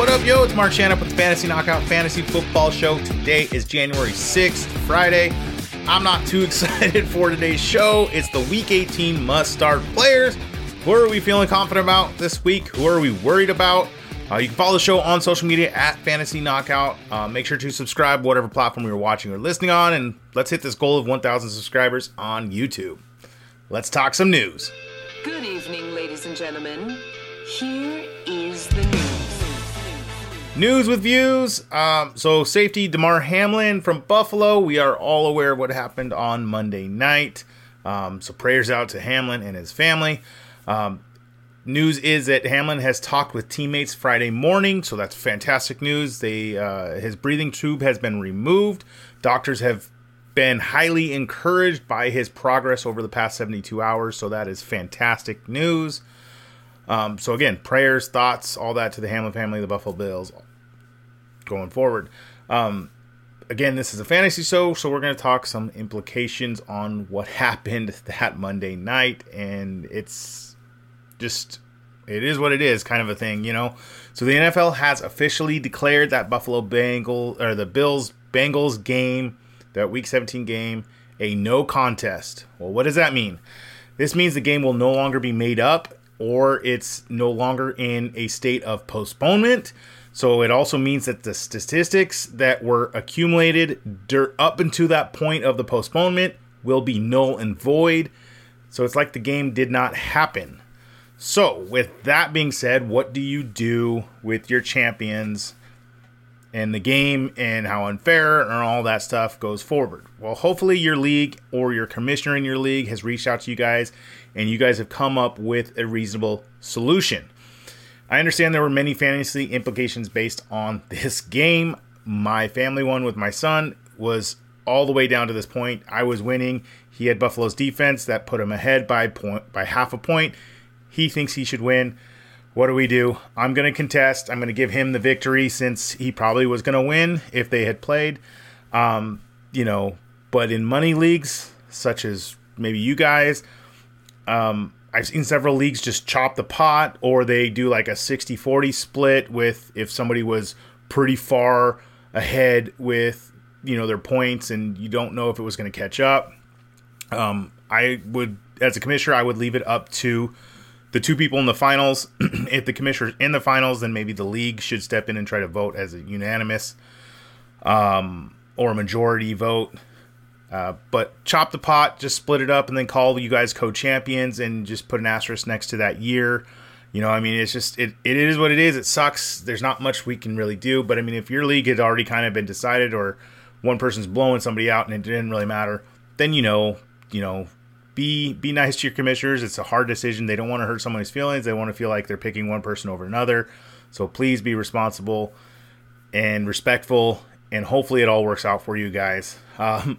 What up, yo? It's Mark Shannon with the Fantasy Knockout Fantasy Football Show. Today is January 6th, Friday. I'm not too excited for today's show. It's the Week 18 must start players. Who are we feeling confident about this week? Who are we worried about? Uh, you can follow the show on social media at Fantasy Knockout. Uh, make sure to subscribe, whatever platform you're watching or listening on, and let's hit this goal of 1,000 subscribers on YouTube. Let's talk some news. Good evening, ladies and gentlemen. Here is the news. News with views. Um, so, safety Damar Hamlin from Buffalo. We are all aware of what happened on Monday night. Um, so, prayers out to Hamlin and his family. Um, news is that Hamlin has talked with teammates Friday morning, so that's fantastic news. They uh, his breathing tube has been removed. Doctors have been highly encouraged by his progress over the past 72 hours, so that is fantastic news. Um, so again, prayers, thoughts, all that to the Hamlin family, the Buffalo Bills, going forward. Um, again, this is a fantasy show, so we're going to talk some implications on what happened that Monday night, and it's just it is what it is, kind of a thing, you know. So the NFL has officially declared that Buffalo Bengal or the Bills Bengals game, that Week 17 game, a no contest. Well, what does that mean? This means the game will no longer be made up or it's no longer in a state of postponement. So it also means that the statistics that were accumulated up until that point of the postponement will be null and void. So it's like the game did not happen. So, with that being said, what do you do with your champions and the game and how unfair and all that stuff goes forward? Well, hopefully, your league or your commissioner in your league has reached out to you guys and you guys have come up with a reasonable solution. I understand there were many fantasy implications based on this game. My family one with my son was all the way down to this point. I was winning. He had Buffalo's defense that put him ahead by point by half a point he thinks he should win. What do we do? I'm going to contest. I'm going to give him the victory since he probably was going to win if they had played. Um, you know, but in money leagues, such as maybe you guys, um, I've seen several leagues just chop the pot or they do like a 60 40 split with if somebody was pretty far ahead with, you know, their points and you don't know if it was going to catch up. Um, I would, as a commissioner, I would leave it up to the two people in the finals. if the commissioner's in the finals, then maybe the league should step in and try to vote as a unanimous um, or a majority vote. Uh, but chop the pot, just split it up, and then call you guys co-champions, and just put an asterisk next to that year. You know, I mean, it's just it, it is what it is. It sucks. There's not much we can really do. But I mean, if your league had already kind of been decided, or one person's blowing somebody out and it didn't really matter, then you know, you know, be be nice to your commissioners. It's a hard decision. They don't want to hurt someone's feelings. They want to feel like they're picking one person over another. So please be responsible and respectful, and hopefully it all works out for you guys. Um,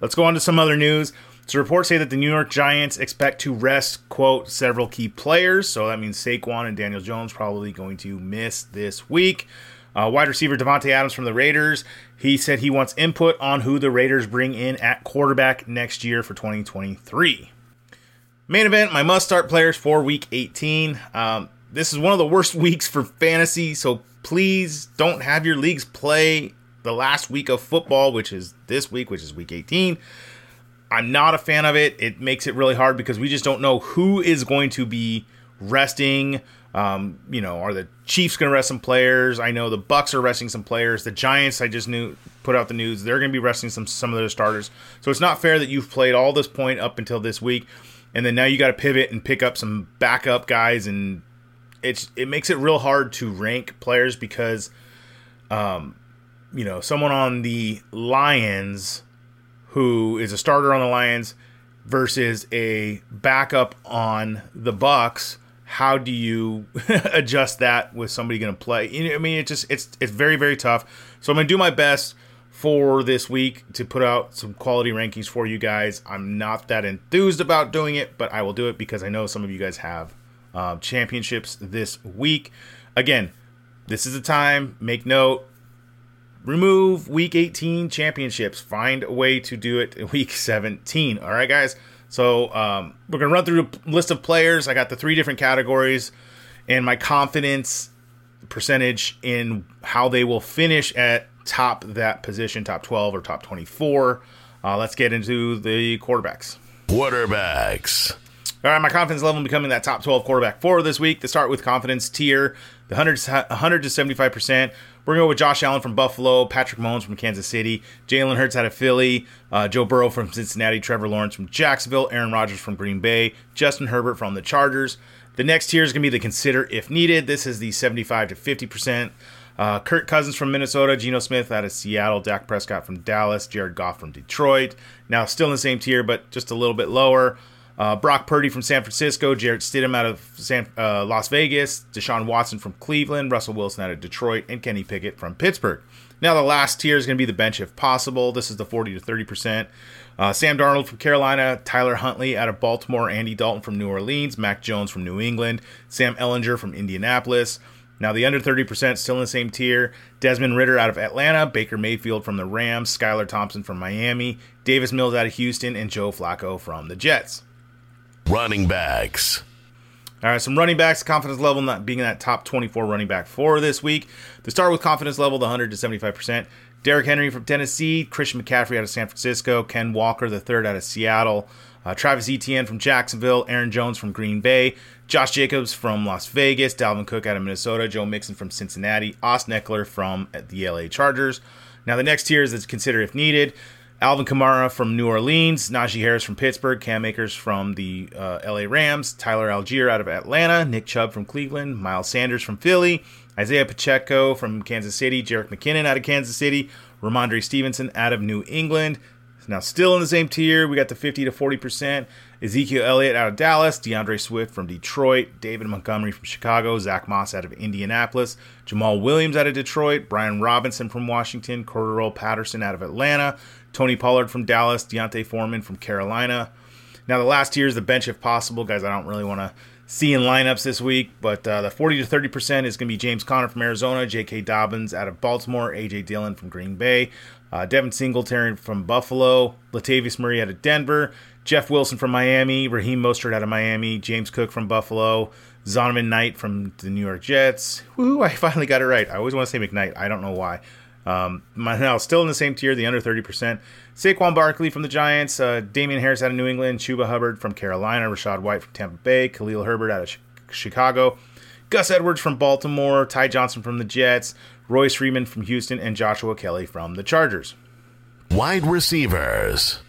let's go on to some other news. So reports say that the New York Giants expect to rest quote several key players. So that means Saquon and Daniel Jones probably going to miss this week. Uh, wide receiver Davante Adams from the Raiders. He said he wants input on who the Raiders bring in at quarterback next year for 2023. Main event, my must start players for week 18. Um, this is one of the worst weeks for fantasy, so please don't have your leagues play the last week of football, which is this week, which is week 18. I'm not a fan of it. It makes it really hard because we just don't know who is going to be resting um, you know, are the Chiefs going to rest some players? I know the Bucs are resting some players. The Giants, I just knew put out the news they're going to be resting some some of their starters. So it's not fair that you've played all this point up until this week, and then now you got to pivot and pick up some backup guys, and it's it makes it real hard to rank players because, um, you know, someone on the Lions who is a starter on the Lions versus a backup on the Bucs how do you adjust that with somebody going to play? You know, I mean, it just it's it's very very tough. So I'm going to do my best for this week to put out some quality rankings for you guys. I'm not that enthused about doing it, but I will do it because I know some of you guys have uh, championships this week. Again, this is the time. Make note. Remove week 18 championships. Find a way to do it week 17. All right, guys. So um, we're gonna run through a list of players. I got the three different categories, and my confidence percentage in how they will finish at top that position, top 12 or top 24. Uh, let's get into the quarterbacks. Quarterbacks. All right, my confidence level in becoming that top 12 quarterback for this week. To start with confidence tier, the 100 to, 100 to 75%. We're going to go with Josh Allen from Buffalo, Patrick Mahomes from Kansas City, Jalen Hurts out of Philly, uh, Joe Burrow from Cincinnati, Trevor Lawrence from Jacksonville, Aaron Rodgers from Green Bay, Justin Herbert from the Chargers. The next tier is going to be the consider if needed. This is the 75 to 50%. Uh, Kirk Cousins from Minnesota, Geno Smith out of Seattle, Dak Prescott from Dallas, Jared Goff from Detroit. Now still in the same tier, but just a little bit lower. Uh, Brock Purdy from San Francisco, Jarrett Stidham out of San, uh, Las Vegas, Deshaun Watson from Cleveland, Russell Wilson out of Detroit, and Kenny Pickett from Pittsburgh. Now the last tier is going to be the bench if possible. This is the 40 to 30 percent. Uh, Sam Darnold from Carolina, Tyler Huntley out of Baltimore, Andy Dalton from New Orleans, Mac Jones from New England, Sam Ehlinger from Indianapolis. Now the under 30% still in the same tier. Desmond Ridder out of Atlanta, Baker Mayfield from the Rams, Skylar Thompson from Miami, Davis Mills out of Houston, and Joe Flacco from the Jets. Running backs. All right, some running backs, confidence level not being that top 24 running back for this week. To start with confidence level, the 100 to 75%. Derrick Henry from Tennessee, Christian McCaffrey out of San Francisco, Ken Walker the third out of Seattle, uh, Travis Etienne from Jacksonville, Aaron Jones from Green Bay, Josh Jacobs from Las Vegas, Dalvin Cook out of Minnesota, Joe Mixon from Cincinnati, Austin Ekeler from the LA Chargers. Now the next tier is consider if needed. Alvin Kamara from New Orleans, Najee Harris from Pittsburgh, Cam Akers from the uh, LA Rams, Tyler Allgeier out of Atlanta, Nick Chubb from Cleveland, Miles Sanders from Philly, Isaiah Pacheco from Kansas City, Jerick McKinnon out of Kansas City, Rhamondre Stevenson out of New England. Now, still in the same tier, we got the 50 to 40%. Ezekiel Elliott out of Dallas, D'Andre Swift from Detroit, David Montgomery from Chicago, Zack Moss out of Indianapolis, Jamaal Williams out of Detroit, Brian Robinson from Washington, Cordarrelle Patterson out of Atlanta, Tony Pollard from Dallas, D'Onta Foreman from Carolina. Now, the last tier is the bench if possible. Guys, I don't really want to see in lineups this week, but uh, the 40 to 30% is going to be James Conner from Arizona, J.K. Dobbins out of Baltimore, A.J. Dillon from Green Bay, uh, Devin Singletary from Buffalo, Latavius Murray out of Denver, Jeff Wilson from Miami, Raheem Mostert out of Miami, James Cook from Buffalo, Zonovan Knight from the New York Jets. Woo, I finally got it right. I always want to say McKnight. I don't know why. Um, now, still in the same tier, the under 30%. Saquon Barkley from the Giants, uh, Damien Harris out of New England, Chuba Hubbard from Carolina, Rachaad White from Tampa Bay, Khalil Herbert out of Chicago, Gus Edwards from Baltimore, Ty Johnson from the Jets, Royce Freeman from Houston, and Joshua Kelley from the Chargers. Wide receivers.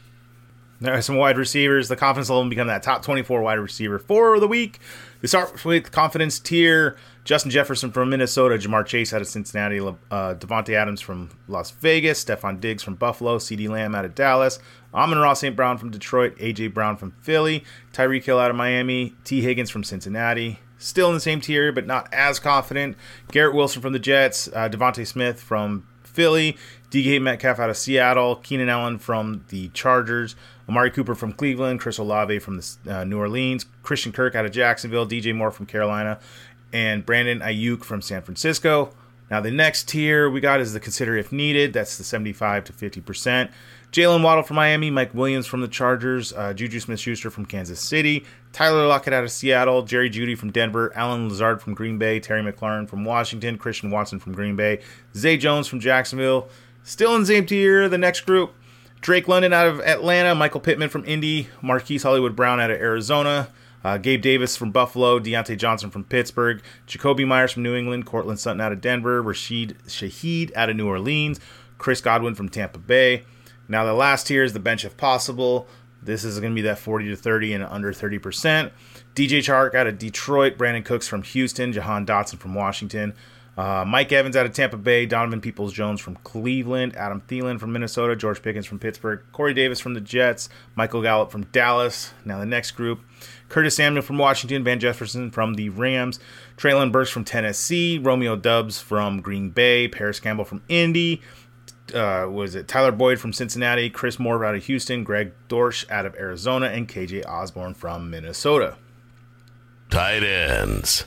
There are some wide receivers. The confidence level become that top 24 wide receiver for the week. We start with confidence tier. Justin Jefferson from Minnesota, Ja'Marr Chase out of Cincinnati, uh, Davante Adams from Las Vegas, Stefon Diggs from Buffalo, CeeDee Lamb out of Dallas, Amon-Ra St. Brown from Detroit, AJ Brown from Philly, Tyreek Hill out of Miami, Tee Higgins from Cincinnati. Still in the same tier, but not as confident. Garrett Wilson from the Jets, uh, DeVonta Smith from Philly, DK Metcalf out of Seattle, Keenan Allen from the Chargers, Amari Cooper from Cleveland, Chris Olave from the, uh, New Orleans, Christian Kirk out of Jacksonville, DJ Moore from Carolina, and Brandon Aiyuk from San Francisco. Now, the next tier we got is the consider if needed. That's the 75 to 50%. Jaylen Waddle from Miami, Mike Williams from the Chargers, uh, Juju Smith Schuster from Kansas City, Tyler Lockett out of Seattle, Jerry Jeudy from Denver, Allen Lazard from Green Bay, Terry McLaurin from Washington, Christian Watson from Green Bay, Zay Jones from Jacksonville. Still in the same tier, the next group Drake London out of Atlanta, Michael Pittman from Indy, Marquise Hollywood Brown out of Arizona, uh, Gabe Davis from Buffalo, Diontae Johnson from Pittsburgh, Jakobi Meyers from New England, Courtland Sutton out of Denver, Rashid Shaheed out of New Orleans, Chris Godwin from Tampa Bay. Now the last tier is the bench if possible. This is going to be that 40 to 30 and under 30%. DJ Chark out of Detroit, Brandin Cooks from Houston, Jahan Dotson from Washington, uh, Mike Evans out of Tampa Bay, Donovan Peoples Jones from Cleveland, Adam Thielen from Minnesota, George Pickens from Pittsburgh, Corey Davis from the Jets, Michael Gallup from Dallas. Now the next group Curtis Samuel from Washington, Van Jefferson from the Rams, Treylon Burks from Tennessee, Romeo Doubs from Green Bay, Parris Campbell from Indy, uh, was it Tyler Boyd from Cincinnati, Chris Moore out of Houston, Greg Dortch out of Arizona, and KJ Osborn from Minnesota. Tight ends.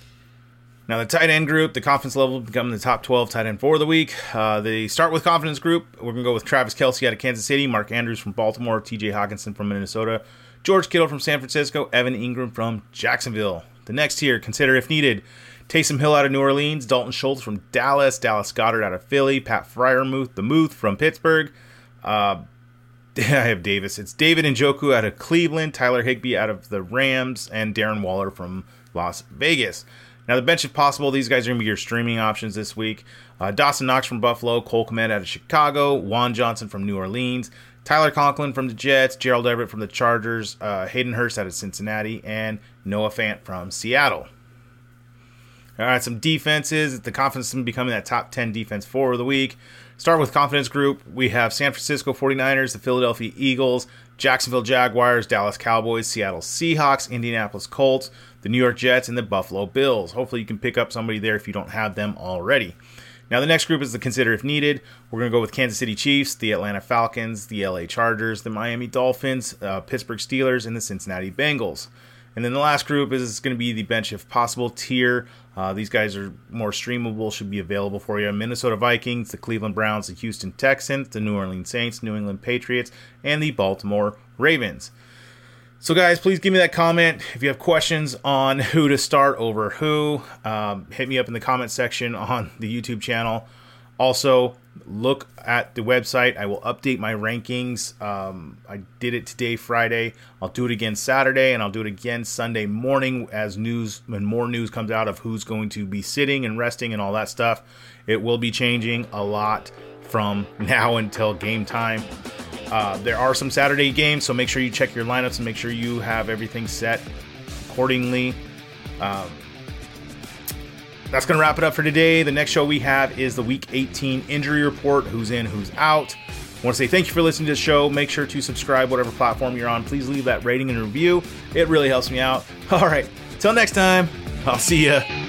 Now, the tight end group, the confidence level becoming the top 12 tight end for the week. Uh, the start with confidence group, we're going to go with Travis Kelce out of Kansas City, Mark Andrews from Baltimore, TJ Hockenson from Minnesota, George Kittle from San Francisco, Evan Engram from Jacksonville. The next tier, consider if needed, Taysom Hill out of New Orleans, Dalton Schultz from Dallas, Dallas Goedert out of Philly, Pat Freiermuth, the Muth from Pittsburgh. Uh, I have Davis. It's David Njoku out of Cleveland, Tyler Higbee out of the Rams, and Darren Waller from Las Vegas. Now, the bench, if possible, these guys are going to be your streaming options this week. Uh, Dawson Knox from Buffalo, Cole Kmet out of Chicago, Juwan Johnson from New Orleans, Tyler Conklin from the Jets, Gerald Everett from the Chargers, uh, Hayden Hurst out of Cincinnati, and Noah Fant from Seattle. All right, some defenses. The confidence in becoming that top 10 defense for the week. Start with confidence group. We have San Francisco 49ers, the Philadelphia Eagles, Jacksonville Jaguars, Dallas Cowboys, Seattle Seahawks, Indianapolis Colts, the New York Jets, and the Buffalo Bills. Hopefully, you can pick up somebody there if you don't have them already. Now, the next group is the consider if needed. We're going to go with Kansas City Chiefs, the Atlanta Falcons, the LA Chargers, the Miami Dolphins, uh, Pittsburgh Steelers, and the Cincinnati Bengals. And then the last group is going to be the bench if possible tier. Uh, these guys are more streamable, should be available for you. Minnesota Vikings, the Cleveland Browns, the Houston Texans, the New Orleans Saints, New England Patriots, and the Baltimore Ravens. So, guys, please give me that comment. If you have questions on who to start over who, um, hit me up in the comment section on the YouTube channel. Also, look at the website. I will update my rankings. Um, I did it today, Friday. I'll do it again Saturday, and I'll do it again Sunday morning as news when more news comes out of who's going to be sitting and resting and all that stuff. It will be changing a lot from now until game time. Uh, there are some Saturday games, so make sure you check your lineups and make sure you have everything set accordingly. Um, that's going to wrap it up for today. The next show we have is the Week 18 injury report who's in, who's out. I want to say thank you for listening to the show. Make sure to subscribe, whatever platform you're on. Please leave that rating and review, it really helps me out. All right, till next time, I'll see you.